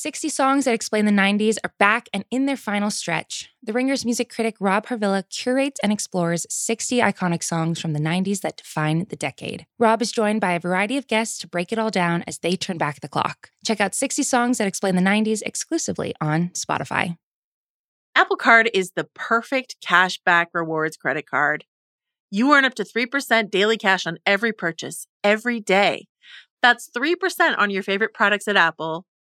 60 songs that explain the 90s are back and in their final stretch. The Ringer's music critic Rob Harvilla curates and explores 60 iconic songs from the 90s that define the decade. Rob is joined by a variety of guests to break it all down as they turn back the clock. Check out 60 songs that explain the 90s exclusively on Spotify. Apple Card is the perfect cashback rewards credit card. You earn up to 3% daily cash on every purchase, every day. That's 3% on your favorite products at Apple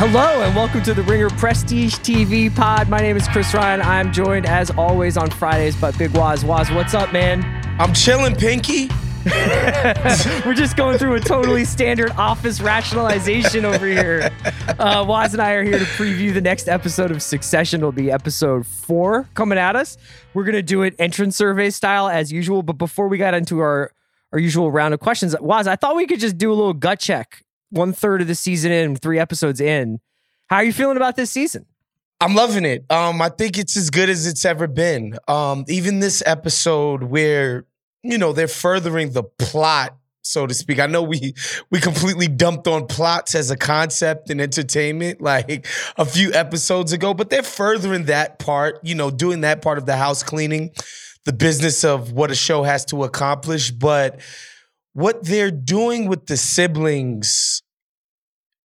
Hello and welcome to the Ringer Prestige TV pod. My name is Chris Ryan. I'm joined as always on Fridays by Big Wos. Wos, what's up, man? I'm chilling, Pinky. We're just going through a totally standard office rationalization over here. Uh, Wos and I are here to preview the next episode of Succession. It'll be episode four coming at us. We're going to do it entrance survey style as usual. But before we got into our, our usual round of questions, Wos, I thought we could just do a little gut check one third of the season in, three episodes in. How are you feeling about this season? I'm loving it. Um, I think it's as good as it's ever been. Um, even this episode where you know they're furthering the plot, so to speak. I know we we completely dumped on plots as a concept in entertainment like a few episodes ago, but they're furthering that part. You know, doing that part of the house cleaning, the business of what a show has to accomplish, but what they're doing with the siblings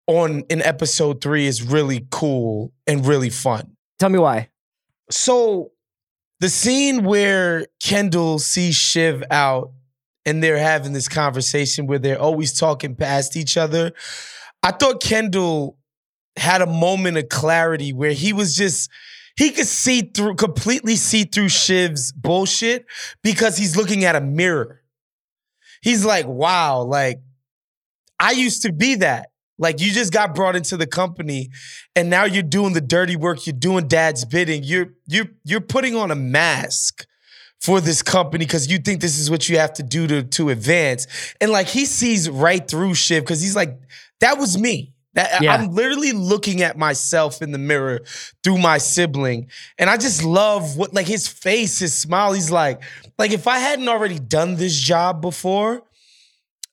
on in episode three is really cool and really fun. Tell me why. So the scene where Kendall sees Shiv out and they're having this conversation where they're always talking past each other. I thought Kendall had a moment of clarity where he was just he could see through completely see through Shiv's bullshit because he's looking at a mirror he's like, wow, like I used to be that. Like you just got brought into the company and now you're doing the dirty work, you're doing dad's bidding. You're you're you're putting on a mask for this company because you think this is what you have to do to to advance. And like he sees right through Shiv because he's like, that was me. That yeah. I'm literally looking at myself in the mirror through my sibling. And I just love what like his face, his smile. He's like, like if I hadn't already done this job before,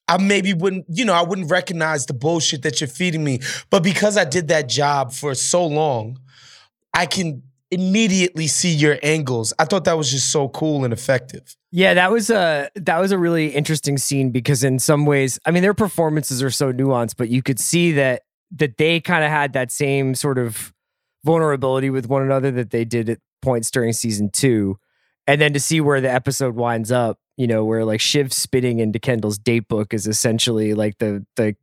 I maybe wouldn't, you know, I wouldn't recognize the bullshit that you're feeding me. But because I did that job for so long, I can immediately see your angles. I thought that was just so cool and effective. Yeah, that was a that was a really interesting scene because in some ways, I mean, their performances are so nuanced, but you could see that that they kind of had that same sort of vulnerability with one another that they did at points during season two. And then to see where the episode winds up, you know, where like Shiv spitting into Kendall's date book is essentially like the the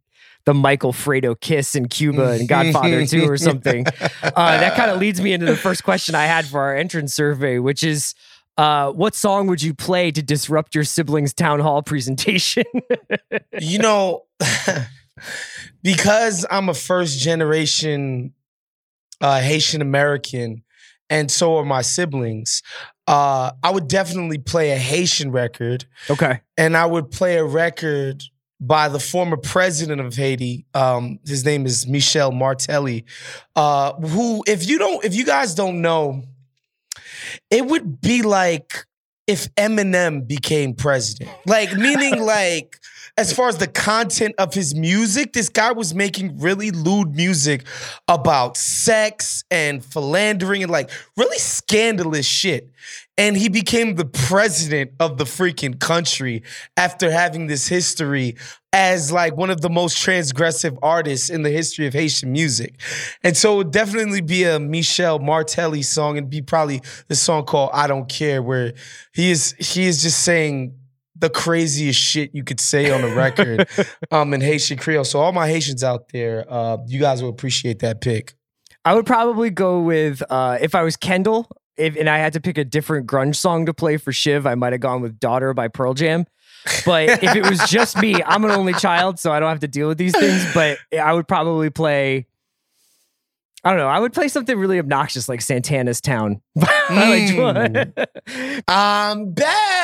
the Michael Fredo kiss in Cuba and Godfather 2 or something. Uh, that kind of leads me into the first question I had for our entrance survey, which is uh, what song would you play to disrupt your siblings' town hall presentation? you know, because I'm a first generation uh, Haitian American, and so are my siblings. Uh, I would definitely play a Haitian record. Okay. And I would play a record by the former president of Haiti. Um, his name is Michel Martelly. Uh, who, if you don't, if you guys don't know, it would be like if Eminem became president. Like, meaning like as far as the content of his music, this guy was making really lewd music about sex and philandering and like really scandalous shit. And he became the president of the freaking country after having this history as like one of the most transgressive artists in the history of Haitian music. And so it would definitely be a Michel Martelly song and be probably the song called I Don't Care, where he is he is just saying the craziest shit you could say on the record um, in Haitian Creole. So all my Haitians out there, uh, you guys will appreciate that pick. I would probably go with uh, if I was Kendall, if and I had to pick a different grunge song to play for Shiv, I might have gone with "Daughter" by Pearl Jam. But if it was just me, I'm an only child, so I don't have to deal with these things. But I would probably play. I don't know. I would play something really obnoxious like Santana's Town. Mm. I'm back.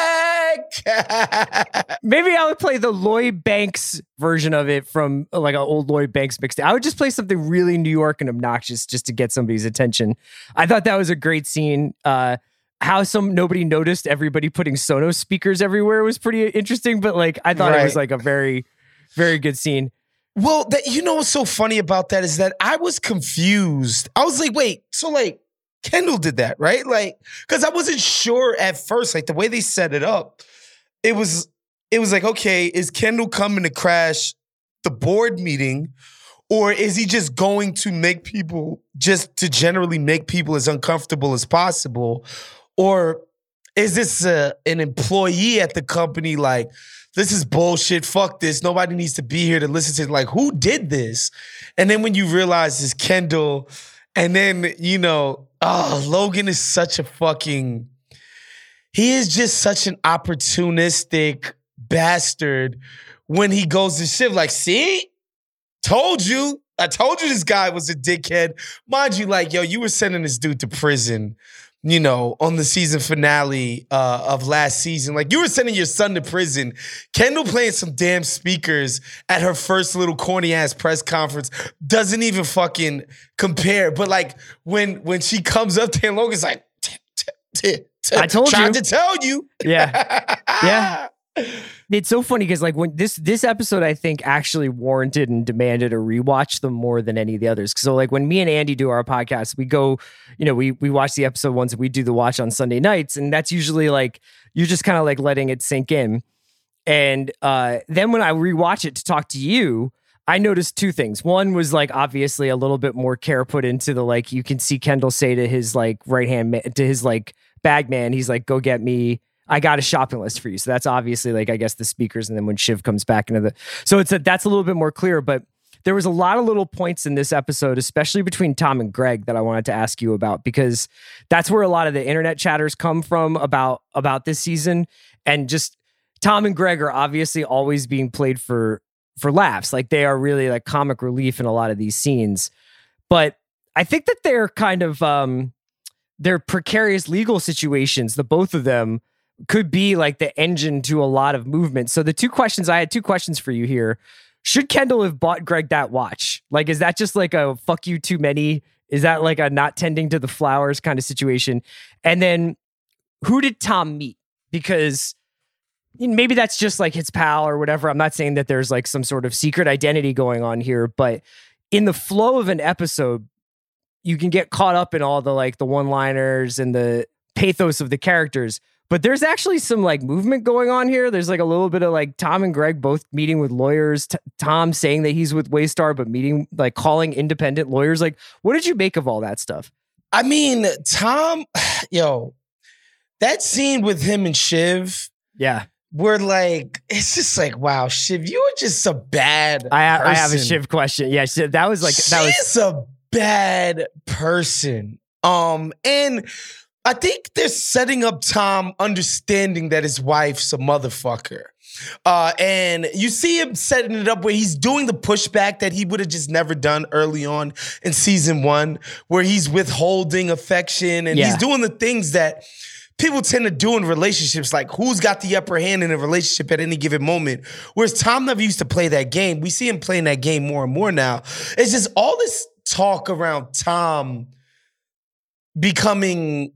Maybe I would play the Lloyd Banks version of it from uh, like an old Lloyd Banks mixtape. I would just play something really New York and obnoxious just to get somebody's attention. I thought that was a great scene. Uh, how some nobody noticed everybody putting Sonos speakers everywhere was pretty interesting, but like I thought it was like a very, very good scene. Well, that you know what's so funny about that is that I was confused. I was like, wait, so like Kendall did that, right? Like, because I wasn't sure at first, like the way they set it up, it was it was like, okay, is Kendall coming to crash the board meeting? Or is he just going to make people just to generally make people as uncomfortable as possible? Or is this uh, an employee at the company like this is bullshit fuck this nobody needs to be here to listen to like who did this and then when you realize it's kendall and then you know oh logan is such a fucking he is just such an opportunistic bastard when he goes to shit. like see? Told you. I told you this guy was a dickhead. Mind you like yo you were sending this dude to prison you know, on the season finale uh, of last season. Like you were sending your son to prison. Kendall playing some damn speakers at her first little corny ass press conference doesn't even fucking compare. But like when when she comes up to him, Logan's like, I told tried you." to tell you. Yeah. Yeah. It's so funny because like when this this episode I think actually warranted and demanded a rewatch them more than any of the others. So like when me and Andy do our podcast, we go, you know, we we watch the episode once we do the watch on Sunday nights, and that's usually like you're just kind of like letting it sink in. And uh then when I rewatch it to talk to you, I noticed two things. One was like obviously a little bit more care put into the like you can see Kendall say to his like right hand to his like bag man, he's like, "Go get me." I got a shopping list for you. So that's obviously like I guess the speakers, and then when Shiv comes back into the so it's a that's a little bit more clear. But there was a lot of little points in this episode, especially between Tom and Greg, that I wanted to ask you about because that's where a lot of the internet chatters come from about about this season, and just Tom and Greg are obviously always being played for for laughs. Like they are really like comic relief in a lot of these scenes. But I think that they're kind of um their precarious legal situations, the both of them could be like the engine to a lot of movement. So the two questions I had two questions for you here. Should Kendall have bought Greg that watch? Like, is that just like a fuck you too many? Is that like a not tending to the flowers kind of situation? And then who did Tom meet? Because maybe that's just like his pal or whatever. I'm not saying that there's like some sort of secret identity going on here, but in the flow of an episode, you can get caught up in all the like the one liners and the pathos of the characters. But there's actually some like movement going on here. There's like a little bit of like Tom and Greg both meeting with lawyers. T- Tom saying that he's with Waystar, but meeting like calling independent lawyers. Like, what did you make of all that stuff? I mean, Tom, yo, that scene with him and Shiv, Yeah, We're like, it's just like, wow, Shiv, you are just a bad. I, ha- I have a shiv question. Yeah, Shiv, that was like that was She's a bad person. Um, and I think they're setting up Tom understanding that his wife's a motherfucker. Uh, and you see him setting it up where he's doing the pushback that he would have just never done early on in season one, where he's withholding affection and he's doing the things that people tend to do in relationships, like who's got the upper hand in a relationship at any given moment. Whereas Tom never used to play that game. We see him playing that game more and more now. It's just all this talk around Tom becoming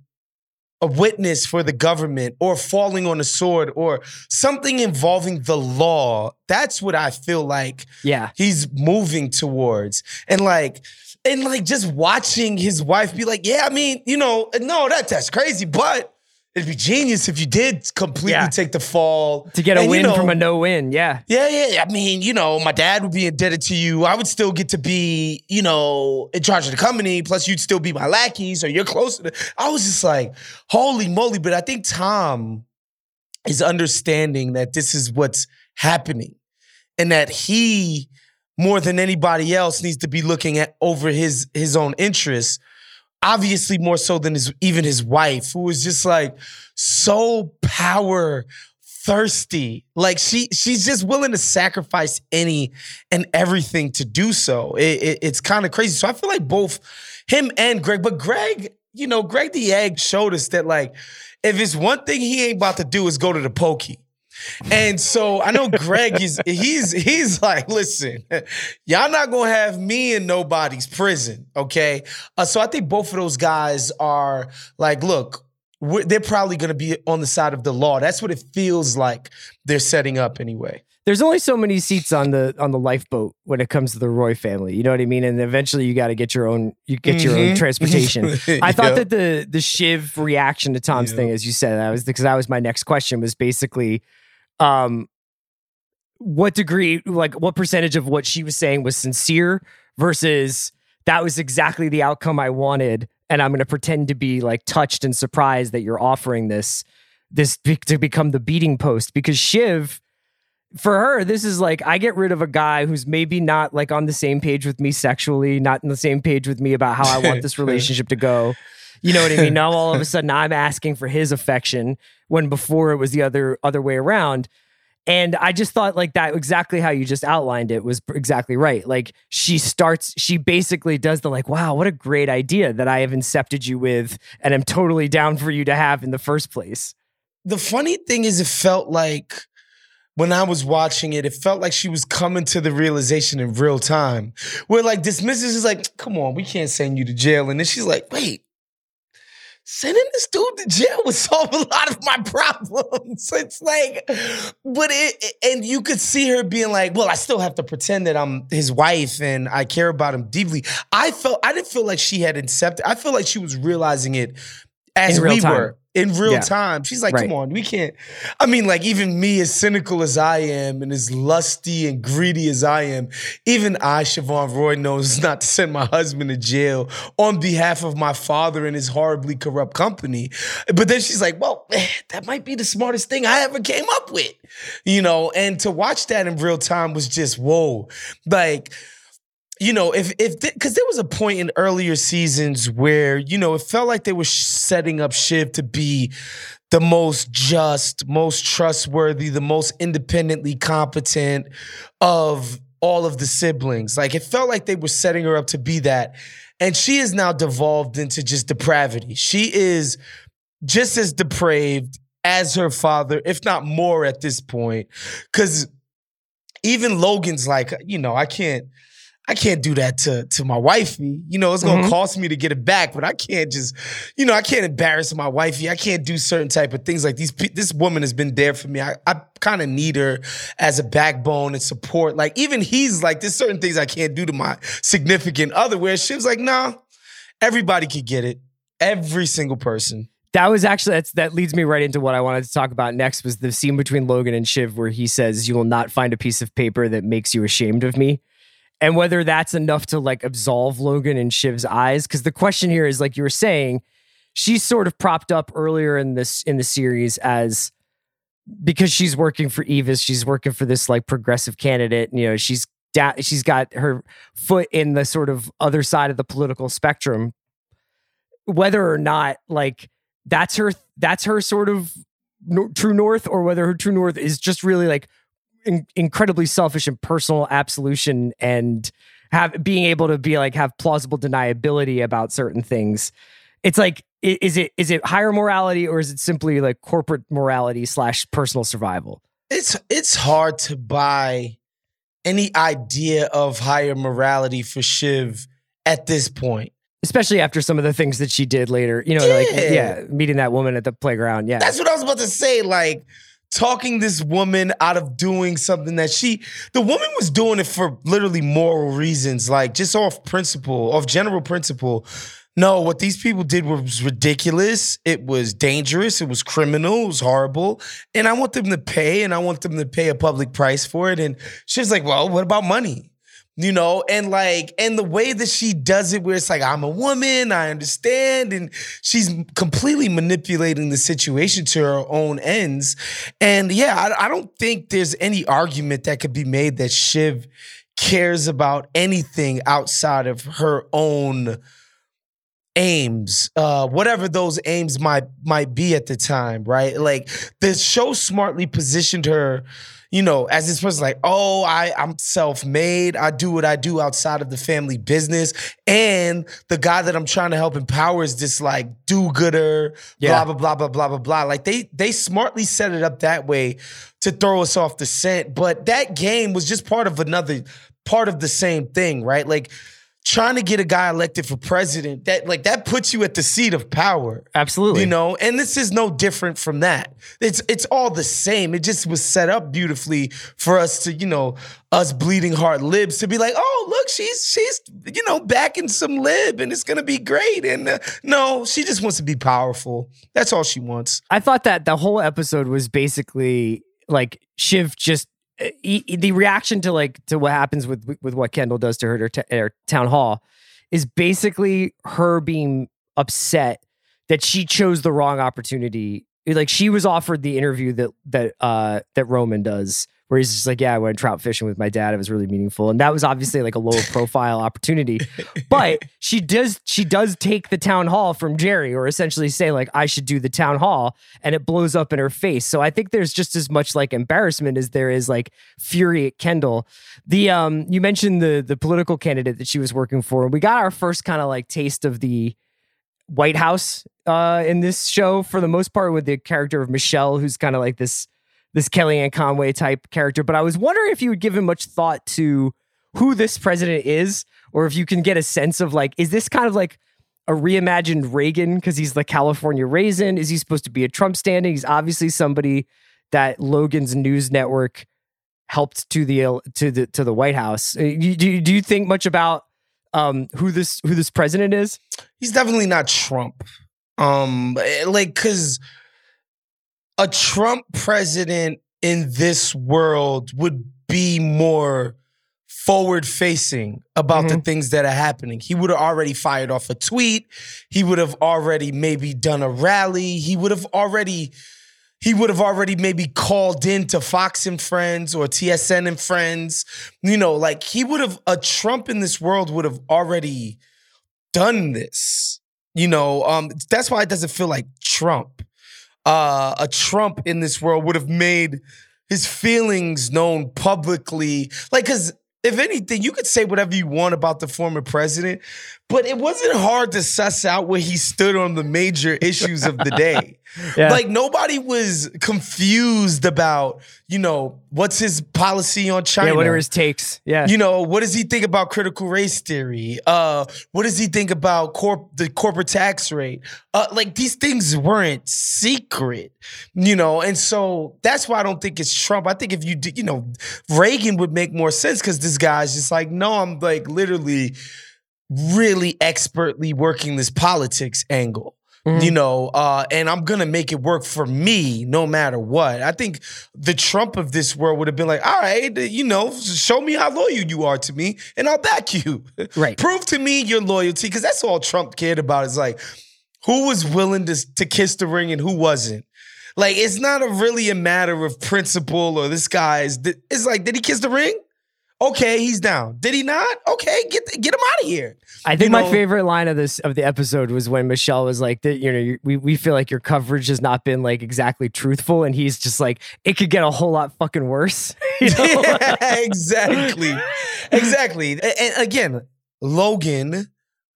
a witness for the government or falling on a sword or something involving the law. That's what I feel like Yeah. he's moving towards. And like, and like just watching his wife be like, yeah, I mean, you know, no, that that's crazy, but it'd be genius if you did completely Yeah. take the fall To get a And, you win know, from a no win. Yeah. yeah, yeah. I mean, you know, my dad would be indebted to you. I would still get to be, you know, in charge of the company. Plus, you'd still be my lackey, so you're closer to. I was just like, holy moly! But I think Tom is understanding that this is what's happening, and that he, more than anybody else, needs to be looking at over his his own interests. Obviously, more so than his even his wife, who was just like so power thirsty. Like she she's just willing to sacrifice any and everything to do so. It- it- it's kind of crazy. So I feel like both him and Greg, but Greg, you know, Greg the Egg showed us that like if it's one thing he ain't about to do is go to the pokey. And so I know Greg is he's he's like, listen, y'all not gonna have me in nobody's prison, okay? Uh, so I think both of those guys are like, look, we're, they're probably gonna be on the side of the law. That's what it feels like they're setting up anyway. There's only so many seats on the on the lifeboat when it comes to the Roy family. You know what I mean? And eventually you got to get your own you get your own Mhm. transportation. I thought Yeah. that the the Shiv reaction to Tom's Yeah. thing, as you said, that was because that was my next question was basically, um, what degree, like what percentage of what she was saying was sincere versus that was exactly the outcome I wanted, and I'm going to pretend to be like touched and surprised that you're offering this this be- to become the beating post because Shiv. For her, this is like I get rid of a guy who's maybe not like on the same page with me sexually, not on the same page with me about how I want this relationship to go. You know what I mean? Now all of a sudden I'm asking for his affection when before it was the other other way around. And I just thought like that exactly how you just outlined it was exactly right. Like she starts, she basically does the like, wow, what a great idea that I have incepted you with and I'm totally down for you to have in the first place. the funny thing is, it felt like when I was watching it, it felt like she was coming to the realization in real time. Where like dismisses is like, come on, we can't send you to jail. And then she's like, wait, sending this dude to jail would solve a lot of my problems. It's like, but it, and you could see her being like, well, I still have to pretend that I'm his wife and I care about him deeply. I felt, I didn't feel like she had accepted. I feel like she was realizing it as we time. were in real Yeah. time. She's like, Right. come on, we can't. I mean, like, even me, as cynical as I am and as lusty and greedy as I am, even I, Siobhan Roy, knows not to send my husband to jail on behalf of my father and his horribly corrupt company. But then she's like, well, that might be the smartest thing I ever came up with, you know? And to watch that in real time was just, whoa. Like, you know, if if because there was a point in earlier seasons where you know it felt like they were sh- setting up Shiv to be the most just, most trustworthy, the most independently competent of all of the siblings. Like it felt like they were setting her up to be that, and she is now devolved into just depravity. She is just as depraved as her father, if not more at this point, because even Logan's like, you know, I can't. I can't do that to to my wifey. You know, it's gonna Mhm. cost me to get it back, but I can't just, you know, I can't embarrass my wifey. I can't do certain type of things like these. This woman has been there for me. I, I kind of need her as a backbone and support. Like even he's like, there's certain things I can't do to my significant other. Where she was like, nah, everybody could get it. Every single person. That was actually that's that leads me right into what I wanted to talk about next was the scene between Logan and Shiv where he says, You will not find a piece of paper that makes you ashamed of me. And whether that's enough to like absolve Logan in Shiv's eyes. Because the question here is like you were saying, she's sort of propped up earlier in this in the series as because she's working for Eavis, she's working for this like progressive candidate. And, You know, she's da- she's got her foot in the sort of other side of the political spectrum. Whether or not like that's her that's her sort of no, true north, or whether her true north is just really like in- incredibly selfish and personal absolution and have being able to be like have plausible deniability about certain things. It's like is it is it higher morality or is it simply like corporate morality slash personal survival? It's it's hard to buy any idea of higher morality for Shiv at this point. especially after some of the things that she did later. You know, like Yeah. yeah, meeting that woman at the playground. Yeah, That's what I was about to say. Like talking this woman out of doing something that she, the woman was doing it for literally moral reasons, like just off principle, off general principle. No, what these people did was ridiculous. It was dangerous. It was criminal. It was horrible. And I want them to pay, and I want them to pay a public price for it. And she's like, well, what about money? You know and like and the way that she does it where it's like i'm a woman i understand and she's completely manipulating the situation to her own ends. And yeah i, I don't think there's any argument that could be made that shiv cares about anything outside of her own aims uh whatever those aims might might be at the time right like the show smartly positioned her you know, as this person, like, oh, I, I'm self-made. I do what I do outside of the family business. And the guy that I'm trying to help empower is this like do-gooder, Yeah. blah, blah, blah, blah, blah, blah, blah. Like they they smartly set it up that way to throw us off the scent. But that game was just part of another part of the same thing, right? Like trying to get a guy elected for president, that like that puts you at the seat of power. absolutely. You know, and this is no different from that. It's it's all the same. It just was set up beautifully for us to, you know, us bleeding heart libs to be like, oh, look, she's she's you know backing some lib, and it's gonna be great. And uh, no, she just wants to be powerful. That's all she wants. I thought that the whole episode was basically like Shiv just the reaction to like to what happens with with what Kendall does to her at her, town hall is basically her being upset that she chose the wrong opportunity. Like she was offered the interview that that uh that Roman does where he's just like, yeah, I went trout fishing with my dad. It was really meaningful, and that was obviously like a lower profile opportunity. But she does she does take the town hall from Jerry, or essentially say like, I should do the town hall, and it blows up in her face. So I think there's just as much like embarrassment as there is like fury at Kendall. The um, you mentioned the the political candidate that she was working for, and we got our first kind of like taste of the White House uh, in this show for the most part with the character of Michelle, who's kind of like this this Kellyanne Conway type character. But I was wondering if you would give him much thought to who this president is, or if you can get a sense of like, is this kind of like a reimagined Reagan because he's the California raisin? Is he supposed to be a Trump standing? He's obviously somebody that Logan's news network helped to the to the to the White House. Uh, Do you, do you think much about um, who this who this president is? He's definitely not Trump. Um, eh, like, cause a Trump president in this world would be more forward facing about the things that are happening. He would have already fired off a tweet. He would have already maybe done a rally. He would have already he would have already maybe called in to Fox and Friends or ATN and Friends. You know, like he would have a Trump in this world would have already done this. You know, um, that's why it doesn't feel like Trump. Uh, a Trump in this world would have made his feelings known publicly. Like, because if anything, you could say whatever you want about the former president, but it wasn't hard to suss out where he stood on the major issues of the day. Yeah. Like nobody was confused about, you know, what's his policy on China. Yeah, what are his takes? Yeah. You know, what does he think about critical race theory? Uh, what does he think about corp the corporate tax rate? Uh, like these things weren't secret, you know, and so that's why I don't think it's Trump. I think if you did, you know, Reagan would make more sense because this guy's just like, no, I'm like literally really expertly working this politics angle. You know, uh, and I'm gonna make it work for me no matter what. I think the Trump of this world would have been like, all right, you know, show me how loyal you are to me, and I'll back you. Right. Prove to me your loyalty, because that's all Trump cared about. Is like, who was willing to to kiss the ring and who wasn't. Like, it's not a really a matter of principle or this guy's. It's like, did he kiss the ring? Okay, he's down. Did he not? Okay, get get him out of here. I think You my know- favorite line of this of the episode was when Michelle was like, that you know, you- we we feel like your coverage has not been like exactly truthful, and he's just like, it could get a whole lot fucking worse. You know? Yeah, exactly. Exactly. And again, Logan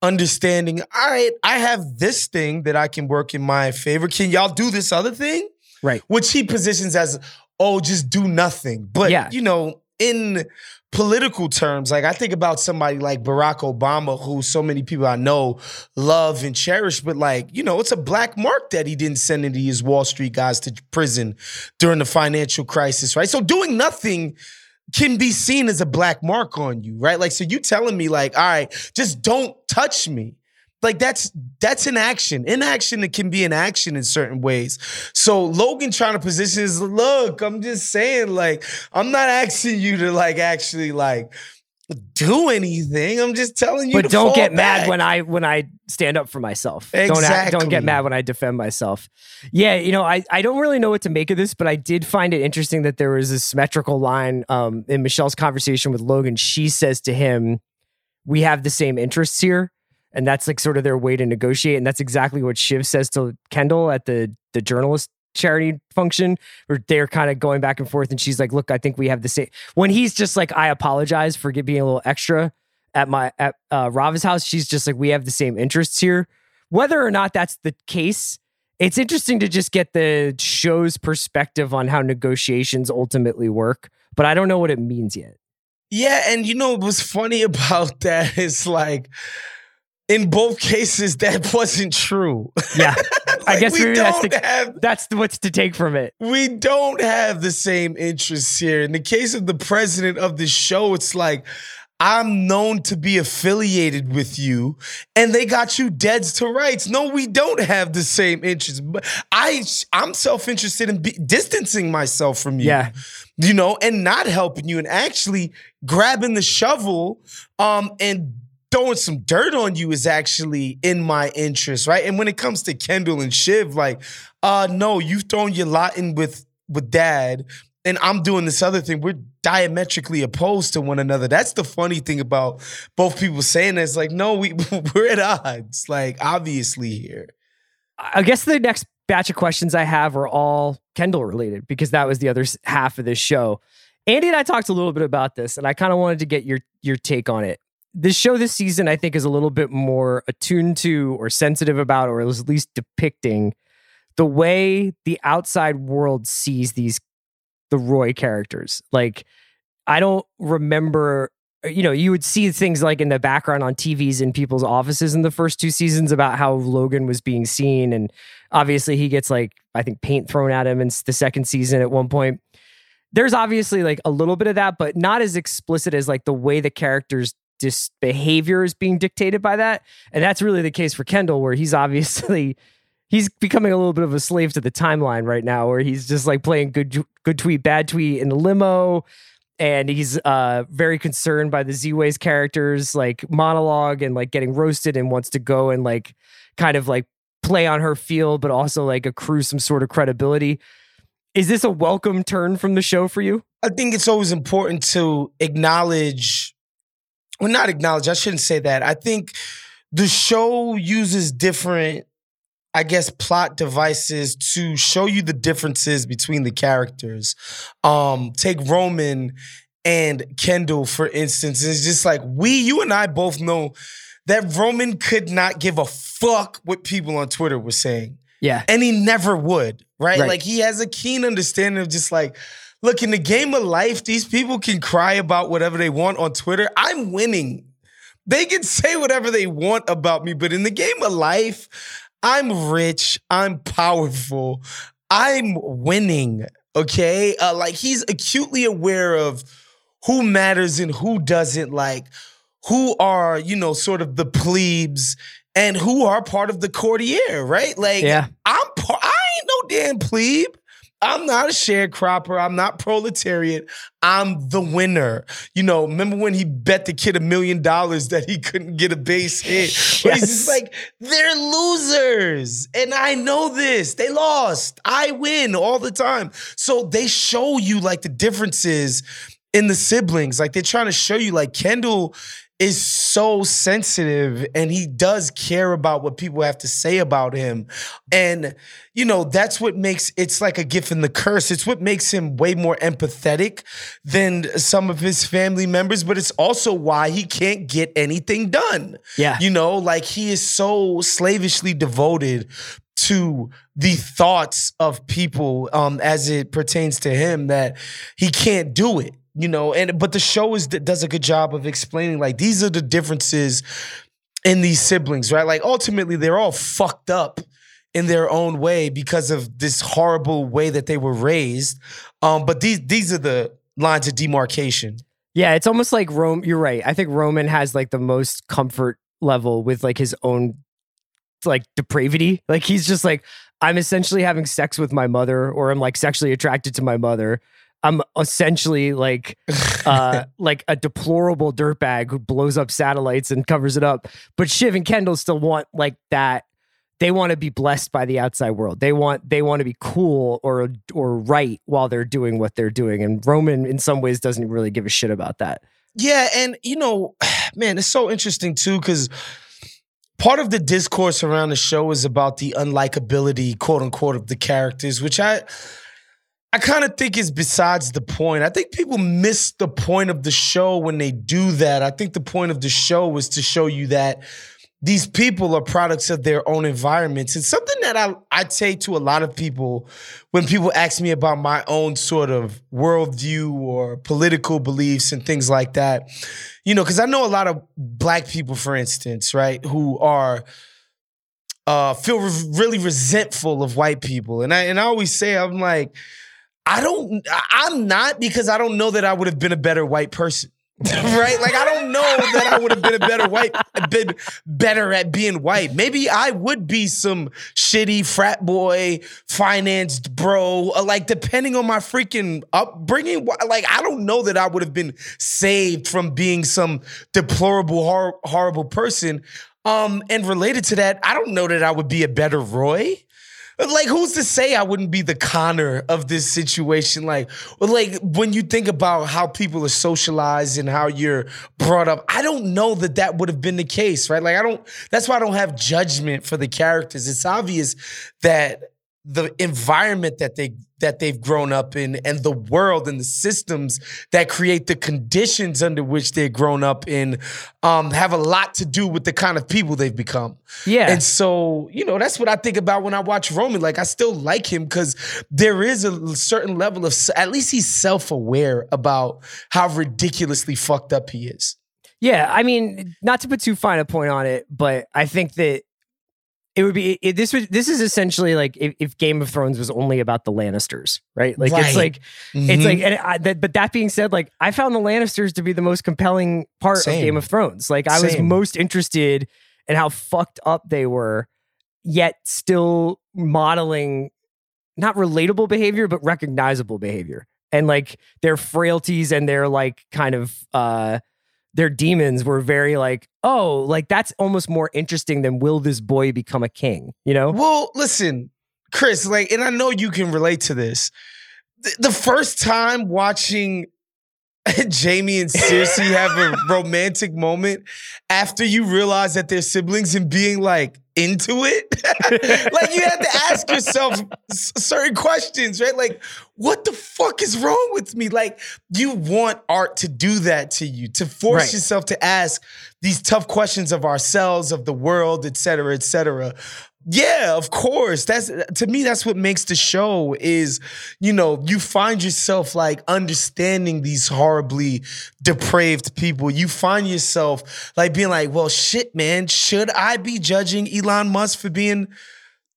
understanding, all right, I have this thing that I can work in my favor. Can y'all do this other thing? Right. Which he positions as, oh, just do nothing. But, Yeah. you know, in political terms, like I think about somebody like Barack Obama, who so many people I know love and cherish, but like, you know, it's a black mark that he didn't send any of his Wall Street guys to prison during the financial crisis, right? So doing nothing can be seen as a black mark on you, right? Like, so you telling me, like, all right, just don't touch me. Like that's that's an action. Inaction can be an action in certain ways. So Logan trying to position is look, I'm just saying, like, I'm not asking you to like actually like do anything. I'm just telling you. But don't get back. mad when I when I stand up for myself. Exactly. Don't act, don't get mad when I defend myself. Yeah, you know, I, I don't really know what to make of this, but I did find it interesting that there was a symmetrical line um, in Michelle's conversation with Logan. She says to him, "We have the same interests here." And that's like sort of their way to negotiate. And that's exactly what Shiv says to Kendall at the the journalist charity function where they're kind of going back and forth and she's like look i think we have the same when he's just like i apologize for being a little extra at my at uh rava's house she's just like we have the same interests here whether or not that's the case it's interesting to just get the show's perspective on how negotiations ultimately work but i don't know what it means yet Yeah, and you know what's funny about that is like in both cases that wasn't true. yeah i guess we that's the, have that's what's to take from it we don't have the same interests here. In the case of the president of the show, it's like I'm known to be affiliated with you, and they got you deads to rights. No, we don't have the same interests. But I, I'm self-interested in be, distancing myself from you. Yeah. you know, and not helping you, and actually grabbing the shovel, um, and throwing some dirt on you is actually in my interest, right? And when it comes to Kendall and Shiv, like, uh, no, you've thrown your lot in with with dad, and I'm doing this other thing. We're diametrically opposed to one another. That's the funny thing about both people saying this. Like, no, we we're at odds. Like, obviously here. I guess the next batch of questions I have are all Kendall related because that was the other half of this show. Andy and I talked a little bit about this, and I kind of wanted to get your your take on it. This show this season, I think, is a little bit more attuned to or sensitive about, or at least depicting the way the outside world sees these the Roy characters. Like, I don't remember. You know, you would see things like in the background on TVs in people's offices in the first two seasons about how Logan was being seen, and obviously he gets like I think paint thrown at him in the second season at one point. There's obviously like a little bit of that, but not as explicit as like the way the characters dis- behavior is being dictated by that. And that's really the case for Kendall, where he's obviously he's becoming a little bit of a slave to the timeline right now, where he's just like playing good good tweet, bad tweet in the limo. And he's uh, very concerned by the Z-Ways characters like monologue and like getting roasted and wants to go and like kind of like play on her field, but also like accrue some sort of credibility. Is this a welcome turn from the show for you? I think it's always important to acknowledge, well, not acknowledge, I shouldn't say that. I think the show uses different, I guess, plot devices to show you the differences between the characters. Um, take Roman and Kendall, for instance. It's just like we, you and I both know that Roman could not give a fuck what people on Twitter were saying Yeah. and he never would, right? Right. Like he has a keen understanding of just like, look, in the game of life, these people can cry about whatever they want on Twitter. I'm winning. They can say whatever they want about me, but in the game of life, I'm rich, I'm powerful, I'm winning. Okay, uh, like he's acutely aware of who matters and who doesn't. Like who are you know sort of the plebes and who are part of the courtier, right? Like Yeah. I'm par- I ain't no damn plebe. I'm not a sharecropper. I'm not proletariat. I'm the winner. You know, remember when he bet the kid a million dollars that he couldn't get a base hit? But He's just Yes. like, they're losers. And I know this. They lost. I win all the time. So they show you like the differences in the siblings. Like they're trying to show you, like, Kendall is so sensitive and he does care about what people have to say about him. And, you know, that's what makes it's like a gift and the curse. It's what makes him way more empathetic than some of his family members, but it's also why he can't get anything done. Yeah. You know, like he is so slavishly devoted to the thoughts of people um, as it pertains to him that he can't do it. You know, and but the show is does a good job of explaining like these are the differences in these siblings, right? Like ultimately they're all fucked up in their own way because of this horrible way that they were raised. Um, but these these are the lines of demarcation. Yeah, it's almost like Rome. You're right. I think Roman has like the most comfort level with like his own like depravity. Like he's just like, I'm essentially having sex with my mother, or I'm like sexually attracted to my mother. I'm essentially like uh like a deplorable dirtbag who blows up satellites and covers it up. But Shiv and Kendall still want like that. They want to be blessed by the outside world. They want they want to be cool or or right while they're doing what they're doing. And Roman in some ways doesn't really give a shit about that. Yeah, and you know, man, it's so interesting too because part of the discourse around the show is about the unlikability, quote unquote, of the characters, which I I kind of think is besides the point. I think people miss the point of the show when they do that. I think the point of the show was to show you that these people are products of their own environments. It's something that I, I say to a lot of people when people ask me about my own sort of worldview or political beliefs and things like that. You know, because I know a lot of black people, for instance, right, who are uh, feel re- really resentful of white people, and I and I always say I'm like I don't, I'm not because I don't know that I would have been a better white person. right? Like I don't know that I would have been a better white, been better at being white. Maybe I would be some shitty frat boy, financed bro. Uh, like depending on my freaking upbringing, like I don't know that I would have been saved from being some deplorable, hor- horrible person. Um, and related to that, I don't know that I would be a better Roy. Like, who's to say I wouldn't be the Connor of this situation? Like, like when you think about how people are socialized and how you're brought up, I don't know that that would have been the case, right? Like, I don't. That's why I don't have judgment for the characters. It's obvious that the environment that they that they've grown up in and the world and the systems that create the conditions under which they're grown up in um, have a lot to do with the kind of people they've become. Yeah. And so, you know, that's what I think about when I watch Roman. Like I still like him because there is a certain level of at least he's self-aware about how ridiculously fucked up he is. Yeah, I mean, not to put too fine a point on it, but I think that it would be it, this was this is essentially like if, if, Game of Thrones was only about the Lannisters, right? Like right. it's like mm-hmm. it's like and I, that, but that being said, like I found the Lannisters to be the most compelling part Same. of Game of Thrones. Like I Same. was most interested in how fucked up they were, yet still modeling not relatable behavior but recognizable behavior and like their frailties and their like kind of uh their demons were very like, oh, like that's almost more interesting than will this boy become a king, you know? Well, listen, Chris, like, and I know you can relate to this. The first time watching Jaime and Cersei have a romantic moment after you realize that they're siblings and being like into it. like you have to ask yourself certain questions, right? Like, what the fuck is wrong with me? Like, you want art to do that to you, to force right. yourself to ask these tough questions of ourselves, of the world, et cetera, et cetera. Yeah, of course. That's to me that's what makes the show is, you know, you find yourself like understanding these horribly depraved people. You find yourself like being like, "Well, shit, man, should I be judging Elon Musk for being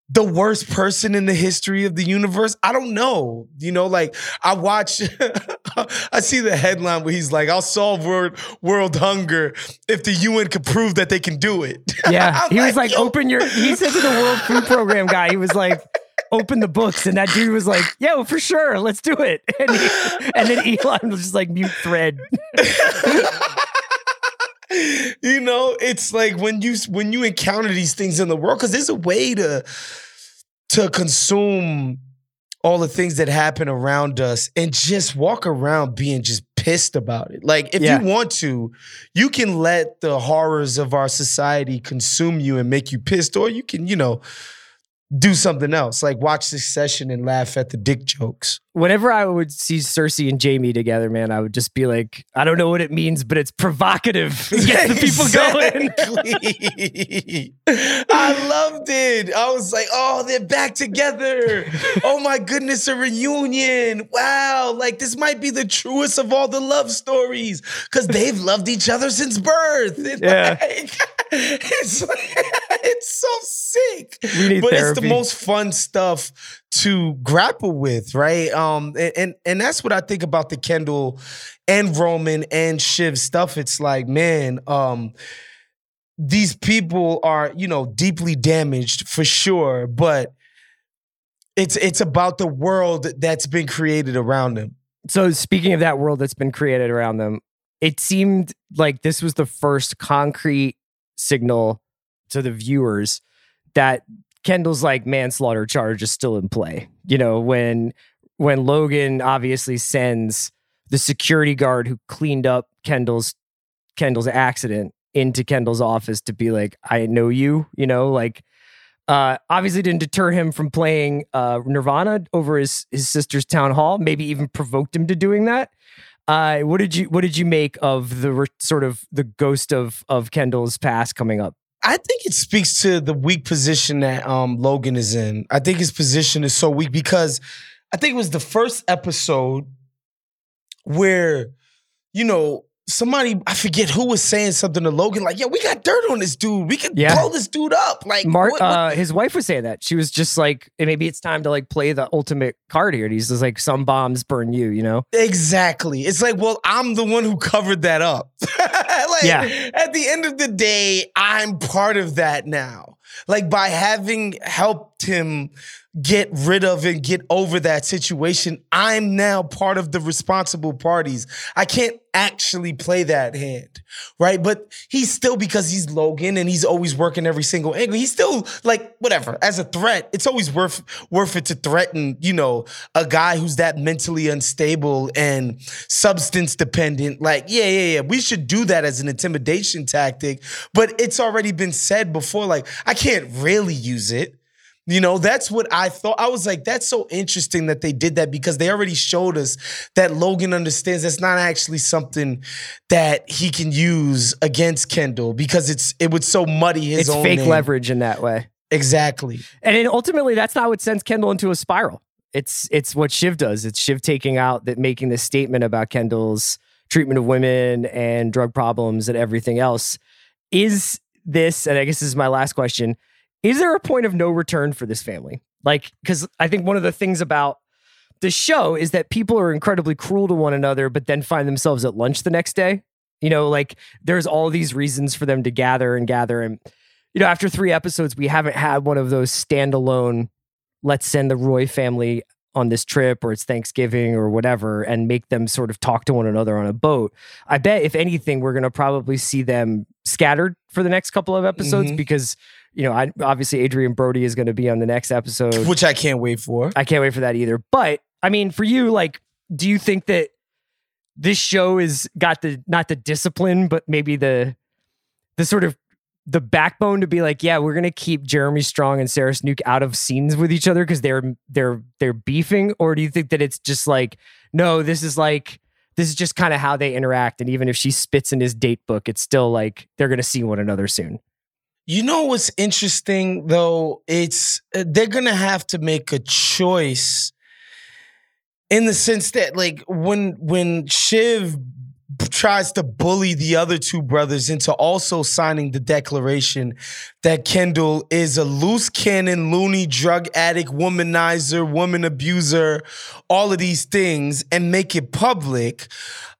the worst person in the history of the universe? I don't know. You know, like I watch, I see the headline where he's like, I'll solve world, world hunger if the UN could prove that they can do it. Yeah. he like, was like, open your, he said to the World Food Program guy, he was like, open the books. And that dude was like, yeah, for sure. Let's do it. And, he, and then Elon was just like, mute thread. you know, it's like when you when you encounter these things in the world, because there's a way to to consume all the things that happen around us and just walk around being just pissed about it. Like if yeah. you want to, you can let the horrors of our society consume you and make you pissed, or you can, you know, do something else, like watch Succession and laugh at the dick jokes. Whenever I would see Cersei and Jaime together, man, I would just be like, I don't know what it means, but it's provocative. It gets the people going. I loved it. I was like, oh, they're back together. Oh my goodness, a reunion. Wow. Like this might be the truest of all the love stories. Cause they've loved each other since birth. yeah. Like, it's, it's so sick. But therapy. it's the most fun stuff to grapple with, right? Um, and, and and that's what I think about the Kendall and Roman and Shiv stuff. It's like, man, um, these people are, you know, deeply damaged for sure, but it's it's about the world that's been created around them. So speaking of that world that's been created around them, it seemed like this was the first concrete signal to the viewers that Kendall's like manslaughter charge is still in play. You know, when when Logan obviously sends the security guard who cleaned up Kendall's Kendall's accident into Kendall's office to be like, I know you, you know, like uh obviously didn't deter him from playing uh Nirvana over his his sister's town hall, maybe even provoked him to doing that. Uh what did you what did you make of the re- sort of the ghost of of Kendall's past coming up? I think it speaks to the weak position that um, Logan is in. I think his position is so weak because I think it was the first episode where, you know, somebody I forget who was saying something to Logan like, "Yeah, we got dirt on this dude. We can Yeah. blow this dude up." Like, Mark, what- what- uh, his wife was saying that she was just like, maybe it's time to like play the ultimate card here. And he's just like, some bombs burn you, you know? Exactly. It's like, well, I'm the one who covered that up. like, Yeah. at the end of the day, I'm part of that now. Like, by having helped him get rid of and get over that situation, I'm now part of the responsible parties. I can't actually play that hand, right? But he's still, because he's Logan and he's always working every single angle, he's still like, whatever, as a threat, it's always worth, worth it to threaten, you know, a guy who's that mentally unstable and substance dependent. Like, yeah, yeah, yeah, we should do that as an intimidation tactic. But it's already been said before, like, I can't really use it. You know, that's what I thought. I was like, that's so interesting that they did that because they already showed us that Logan understands that's not actually something that he can use against Kendall because it's it would so muddy his it's own fake name. leverage in that way. Exactly. And then ultimately, that's not what sends Kendall into a spiral. It's it's what Shiv does. It's Shiv taking out that making this statement about Kendall's treatment of women and drug problems and everything else. Is this, and I guess this is my last question, is there a point of no return for this family? Like, because I think one of the things about the show is that people are incredibly cruel to one another, but then find themselves at lunch the next day. You know, like there's all these reasons for them to gather and gather. And, you know, after three episodes, we haven't had one of those standalone, let's send the Roy family on this trip or it's Thanksgiving or whatever and make them sort of talk to one another on a boat. I bet, if anything, we're going to probably see them scattered for the next couple of episodes Mhm. because, you know, I, obviously Adrien Brody is going to be on the next episode. Which I can't wait for. I can't wait for that either. But I mean, for you, like, do you think that this show is got the not the discipline, but maybe the the sort of the backbone to be like, yeah, we're gonna keep Jeremy Strong and Sarah Snook out of scenes with each other because they're they're they're beefing, or do you think that it's just like, no, this is like this is just kind of how they interact, and even if she spits in his date book, it's still like they're gonna see one another soon. You know what's interesting though? It's uh, they're gonna have to make a choice in the sense that like when when Shiv tries to bully the other two brothers into also signing the declaration that Kendall is a loose cannon, loony drug addict, womanizer, woman abuser, all of these things and make it public.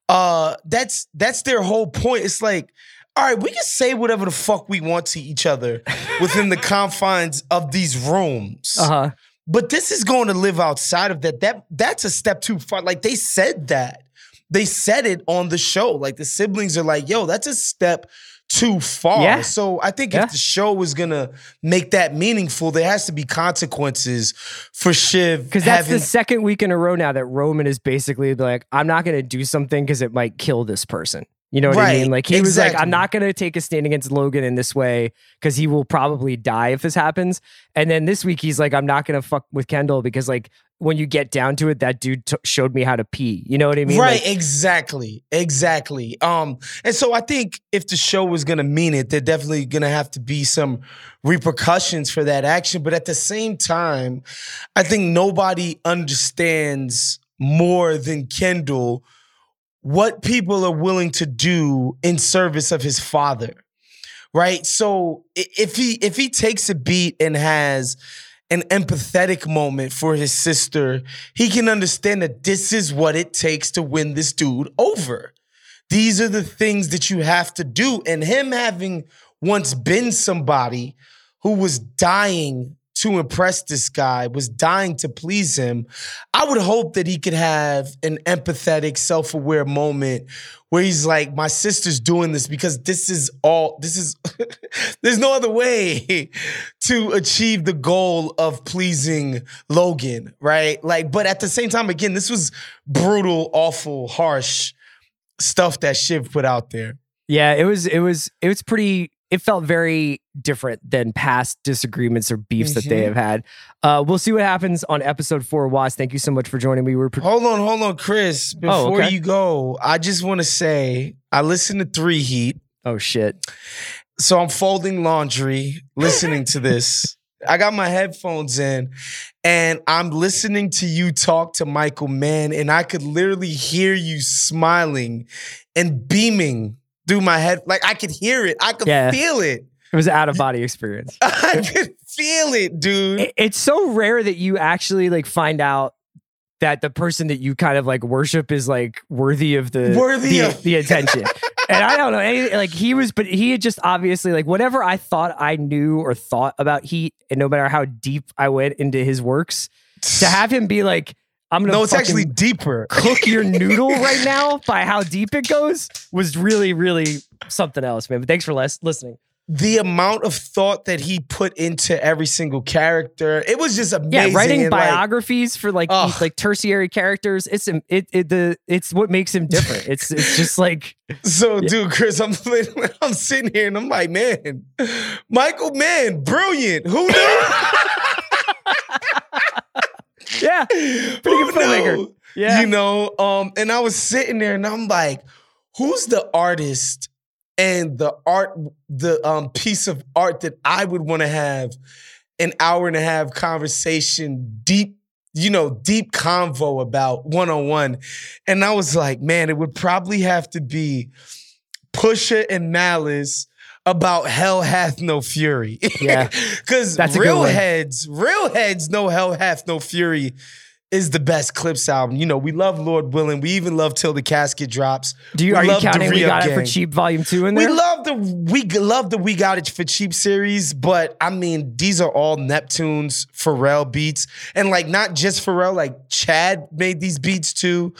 Uh that's that's their whole point. It's like all right, we can say whatever the fuck we want to each other within the confines of these rooms. Uh huh. But this is going to live outside of that. That that's a step too far. Like they said that. They said it on the show. Like the siblings are like, yo, that's a step too far. Yeah. So I think Yeah. if the show is gonna make that meaningful, there has to be consequences for Shiv. Because that's having, the second week in a row now that Roman is basically like, I'm not going to do something because it might kill this person. You know what Right, I mean? Like he was like. I'm not gonna take a stand against Logan in this way because he will probably die if this happens. And then this week he's like, I'm not gonna fuck with Kendall because like when you get down to it, that dude t- showed me how to pee. You know what I mean? right, Like, exactly. Exactly. Um, and so I think if the show was gonna mean it, there definitely gonna have to be some repercussions for that action. But at the same time, I think nobody understands more than Kendall what people are willing to do in service of his father. Right? So if he if he takes a beat and has an empathetic moment for his sister, he can understand that this is what it takes to win this dude over. These are the things that you have to do. And him having once been somebody who was dying to impress this guy, was dying to please him, I would hope that he could have an empathetic, self aware moment where he's like, my sister's doing this because this is all, this is, there's no other way to achieve the goal of pleasing Logan, right? Like, but at the same time, again, this was brutal, awful, harsh stuff that Shiv put out there. yeah, it was it was it was pretty it felt very different than past disagreements or beefs that they Mhm. have had. Uh, we'll see what happens on episode four. Wos, thank you so much for joining me. We were pre- Hold on, hold on, Chris. Before okay. you go, I just want to say I listened to Three Heat. oh shit. So I'm folding laundry, listening to this. I got my headphones in and I'm listening to you talk to Michael Mann, and I could literally hear you smiling and beaming through my head. Like I could hear it, I could Yeah. feel it. It was an out of body experience. I could feel it, dude. It- it's so rare that you actually like find out that the person that you kind of like worship is like worthy of the Worthy the, of- the attention. and I don't know anything like he was, but he had just obviously like whatever I thought I knew or thought about Heat, and no matter how deep I went into his works, to have him be like, I'm gonna no, it's actually deeper. cook your noodle right now by how deep it goes was really, really something else, man. But thanks for les- listening. the amount of thought that he put into every single character, it was just amazing. Yeah, writing and, like, biographies for like Ugh. these, like tertiary characters. It's it, it the it's what makes him different. It's it's just like So, dude, Chris, I'm I'm sitting here and I'm like, man, Michael Mann, brilliant. Who knew? yeah, Pretty good filmmaker. yeah. You know, um, and I was sitting there and I'm like, who's the artist and the art, the um piece of art that I would want to have an hour and a half conversation, deep, you know, deep convo about one on one. And I was like, man, it would probably have to be Pusha and Malice about Hell Hath No Fury. Yeah. Because That's real heads, real heads know Hell Hath No Fury is the best Clipse album. You know, we love Lord Willing. We even love Till the Casket Drops. Do you We are you counting we got it for cheap volume two in there? We love the we love the We Got It for Cheap series, but I mean, these are all Neptunes Pharrell beats. And like not just Pharrell, like Chad made these beats too.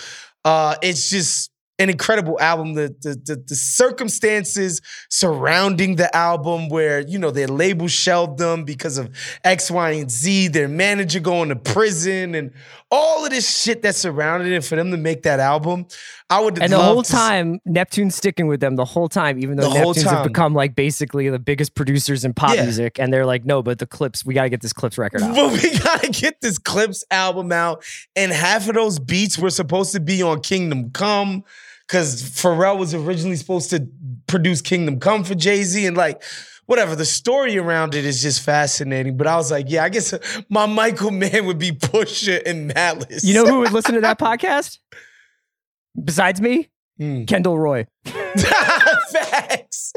Uh it's just an incredible album. The, the the the circumstances surrounding the album, where you know their label shelved them because of X, Y, and Z, their manager going to prison, and all of this shit that surrounded it. For them to make that album, I would. and the whole to s- time, Neptunes sticking with them the whole time, even though The whole Neptunes have become like basically the biggest producers in pop Yeah. music, and they're like, no, but the Clipse, we got to get this Clipse record out. But we gotta get this Clipse album out, and half of those beats were supposed to be on Kingdom Come, because Pharrell was originally supposed to produce Kingdom Come for Jay Z, and like whatever. The story around it is just fascinating. But I was like, yeah, I guess my Michael Mann would be Pusha and Malice. You know who would listen to that podcast? Besides me, Hmm. Kendall Roy. Facts.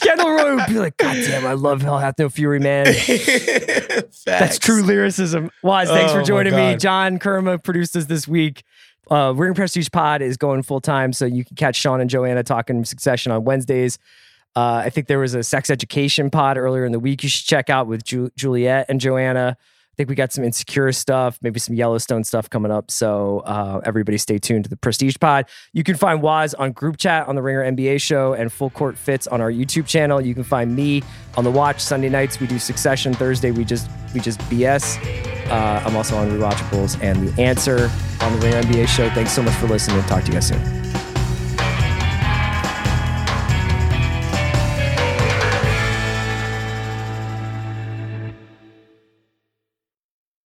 Kendall Roy would be like, God damn, I love Hell Hath No Fury, man. Facts. That's true lyricism. Wos, thanks Oh, for joining me. John Kermah produced us this week. Uh, Ring Prestige Pod is going full time, so you can catch Sean and Joanna talking Succession on Wednesdays. Uh, I think there was a sex education pod earlier in the week you should check out with Ju- Juliet and Joanna. I think we got some insecure stuff, maybe some Yellowstone stuff coming up. So uh, everybody stay tuned to the Prestige Pod. You can find Wos on group chat on the Ringer NBA show and Full Court Fits on our YouTube channel. You can find me on the Watch Sunday nights. We do Succession. Thursday we just we just BS. Uh, I'm also on Rewatchables and The Answer on the Ringer NBA show. Thanks so much for listening. Talk to you guys soon.